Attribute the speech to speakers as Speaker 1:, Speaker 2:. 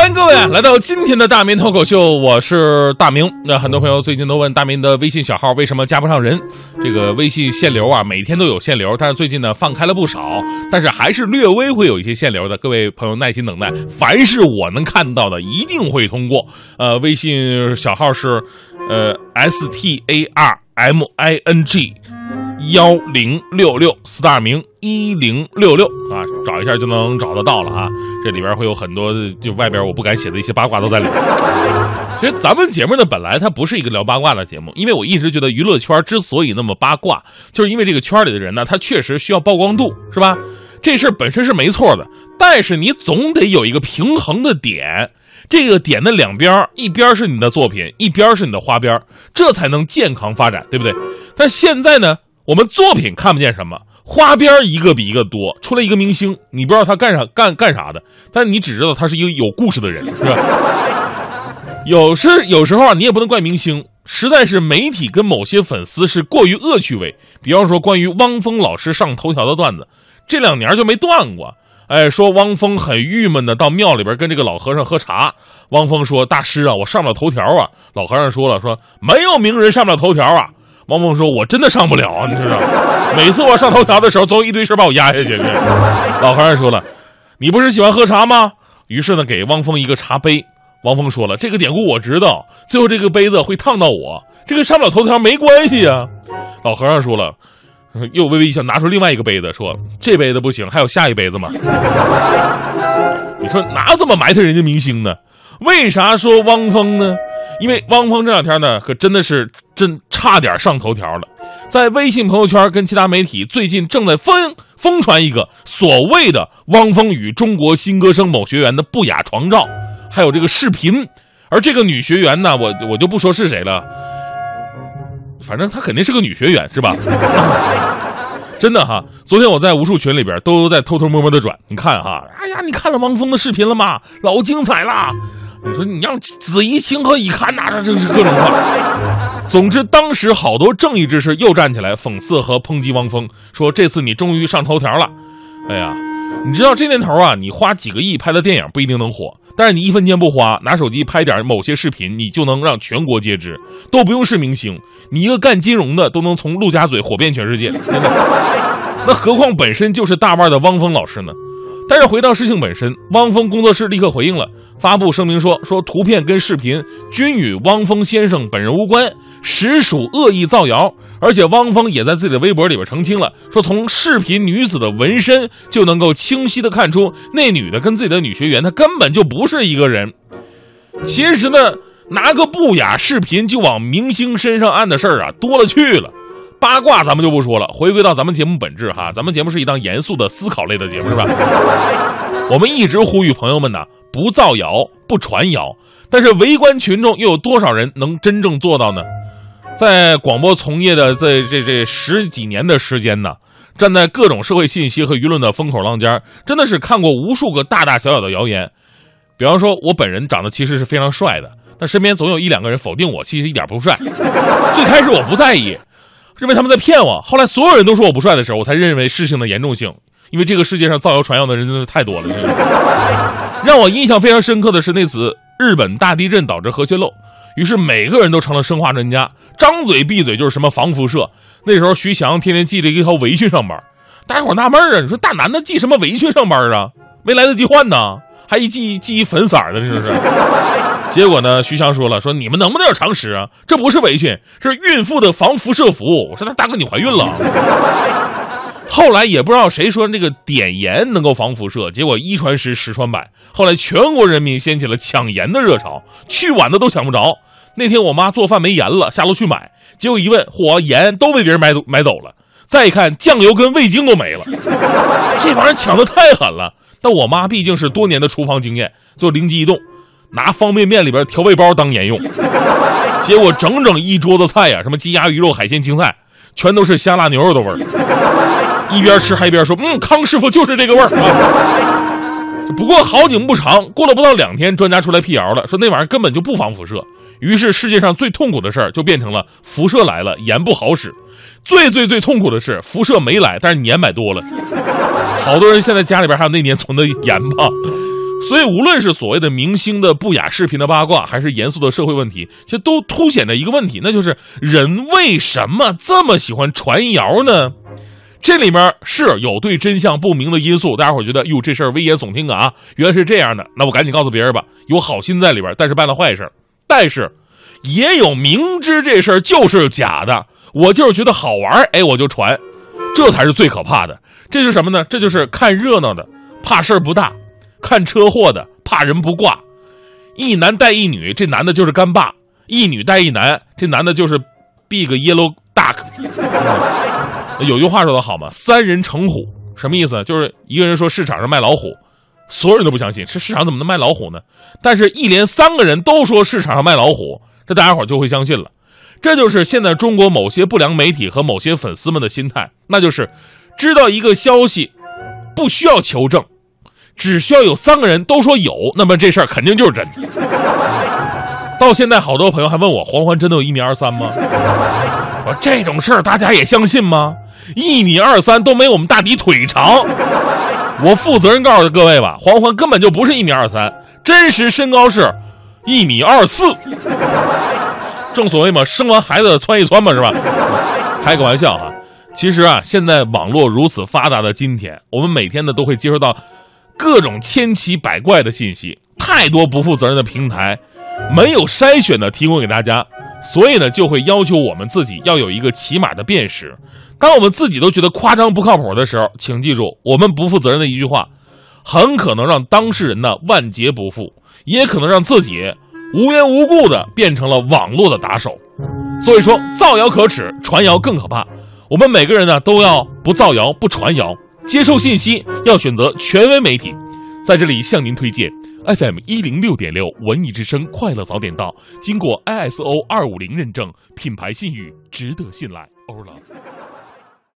Speaker 1: 欢迎各位来到今天的大明脱口秀，我是大明。那很多朋友最近都问大明的微信小号为什么加不上人？这个微信限流啊，每天都有限流，但是最近呢放开了不少，但是还是略微会有一些限流的。各位朋友耐心等待，凡是我能看到的一定会通过。呃，微信小号是呃 S T A R M I N G。幺零六六 star 名一零六六啊，找一下就能找得到了啊。这里边会有很多就外边我不敢写的一些八卦都在里面。其实咱们节目呢，本来它不是一个聊八卦的节目，因为我一直觉得娱乐圈之所以那么八卦，就是因为这个圈里的人呢，他确实需要曝光度，是吧？这事儿本身是没错的，但是你总得有一个平衡的点，这个点的两边，一边是你的作品，一边是你的花边，这才能健康发展，对不对？但现在呢？我们作品看不见什么花边一个比一个多，出来一个明星，你不知道他干啥干干啥的，但你只知道他是一个有故事的人，是吧？有时有时候啊，你也不能怪明星，实在是媒体跟某些粉丝是过于恶趣味。比方说，关于汪峰老师上头条的段子，这两年就没断过。哎，说汪峰很郁闷的到庙里边跟这个老和尚喝茶，汪峰说：“大师啊，我上不了头条啊。”老和尚说了：“说没有名人上不了头条啊。”汪峰说：“我真的上不了啊，你知道，每次我上头条的时候，总有一堆事把我压下去。” 老和尚说了：“你不是喜欢喝茶吗？”于是呢，给汪峰一个茶杯。汪峰说了：“这个典故我知道，最后这个杯子会烫到我，这个上不了头条没关系呀。”老和尚说了，又微微一笑，拿出另外一个杯子说：“这杯子不行，还有下一杯子吗？” 你说哪这么埋汰人家明星呢？为啥说汪峰呢？因为汪峰这两天呢，可真的是真差点上头条了，在微信朋友圈跟其他媒体最近正在疯疯传一个所谓的汪峰与中国新歌声某学员的不雅床照，还有这个视频，而这个女学员呢，我我就不说是谁了，反正她肯定是个女学员，是吧？真的哈，昨天我在无数群里边都在偷偷摸摸的转，你看哈，哎呀，你看了汪峰的视频了吗？老精彩了。你说你让子怡情何以堪呐？这真是各种话。总之，当时好多正义之士又站起来讽刺和抨击汪峰，说这次你终于上头条了。哎呀，你知道这年头啊，你花几个亿拍的电影不一定能火，但是你一分钱不花，拿手机拍点某些视频，你就能让全国皆知，都不用是明星，你一个干金融的都能从陆家嘴火遍全世界，真的。那何况本身就是大腕的汪峰老师呢？但是回到事情本身，汪峰工作室立刻回应了，发布声明说：“说图片跟视频均与汪峰先生本人无关，实属恶意造谣。”而且汪峰也在自己的微博里边澄清了，说从视频女子的纹身就能够清晰的看出，那女的跟自己的女学员她根本就不是一个人。其实呢，拿个不雅视频就往明星身上按的事儿啊，多了去了。八卦咱们就不说了，回归到咱们节目本质哈，咱们节目是一档严肃的思考类的节目是吧？我们一直呼吁朋友们呢，不造谣，不传谣，但是围观群众又有多少人能真正做到呢？在广播从业的这这这十几年的时间呢，站在各种社会信息和舆论的风口浪尖，真的是看过无数个大大小小的谣言。比方说，我本人长得其实是非常帅的，但身边总有一两个人否定我，其实一点不帅。最开始我不在意。认为他们在骗我，后来所有人都说我不帅的时候，我才认为事情的严重性。因为这个世界上造谣传谣的人真的是太多了。让我印象非常深刻的是那次日本大地震导致核泄漏，于是每个人都成了生化专家，张嘴闭嘴就是什么防辐射。那时候徐翔天天系着一条围裙上班，大家伙纳闷啊，你说大男的系什么围裙上班啊？没来得及换呢，还一系系一粉色的，这是。结果呢？徐翔说了：“说你们能不能有常识啊？这不是围裙，是孕妇的防辐射服。”我说：“那大哥，你怀孕了？” 后来也不知道谁说那个碘盐能够防辐射，结果一传十，十传百。后来全国人民掀起了抢盐的热潮，去晚的都抢不着。那天我妈做饭没盐了，下楼去买，结果一问，嚯，盐都被别人买走买走了。再一看，酱油跟味精都没了，这玩意儿抢的太狠了。但我妈毕竟是多年的厨房经验，就灵机一动。拿方便面里边调味包当盐用，结果整整一桌子菜呀，什么鸡鸭鱼肉海鲜青菜，全都是香辣牛肉的味儿。一边吃还一边说：“嗯，康师傅就是这个味儿。”不过好景不长，过了不到两天，专家出来辟谣了，说那玩意儿根本就不防辐射。于是世界上最痛苦的事儿就变成了辐射来了，盐不好使。最最最痛苦的是辐射没来，但是盐买多了。好多人现在家里边还有那年存的盐吧。所以，无论是所谓的明星的不雅视频的八卦，还是严肃的社会问题，其实都凸显着一个问题，那就是人为什么这么喜欢传谣呢？这里面是有对真相不明的因素，大家伙觉得哟这事儿危言耸听啊，原来是这样的，那我赶紧告诉别人吧，有好心在里边，但是办了坏事，但是也有明知这事儿就是假的，我就是觉得好玩，哎，我就传，这才是最可怕的。这是什么呢？这就是看热闹的怕事儿不大，看车祸的怕人不挂。一男带一女，这男的就是干爸；一女带一男，这男的就是 big yellow duck。有句话说得好嘛，“三人成虎”，什么意思？就是一个人说市场上卖老虎，所有人都不相信，这市场怎么能卖老虎呢？但是，一连三个人都说市场上卖老虎，这大家伙就会相信了。这就是现在中国某些不良媒体和某些粉丝们的心态，那就是知道一个消息不需要求证，只需要有三个人都说有，那么这事儿肯定就是真的。到现在，好多朋友还问我，黄欢真的有一米二三吗？我说这种事儿大家也相信吗？一米二三都没我们大迪腿长。我负责任告诉各位吧，黄欢根本就不是一米二三，真实身高是一米二四。正所谓嘛，生完孩子窜一窜嘛，是吧？开个玩笑哈。其实啊，现在网络如此发达的今天，我们每天呢都会接收到各种千奇百怪的信息，太多不负责任的平台没有筛选的提供给大家，所以呢就会要求我们自己要有一个起码的辨识。当我们自己都觉得夸张不靠谱的时候，请记住，我们不负责任的一句话，很可能让当事人呢万劫不复，也可能让自己。无缘无故的变成了网络的打手，所以说造谣可耻，传谣更可怕。我们每个人呢都要不造谣、不传谣，接受信息要选择权威媒体。在这里向您推荐 FM 一零六点六文艺之声快乐早点到，经过 ISO 二五零认证，品牌信誉值得信赖。欧了。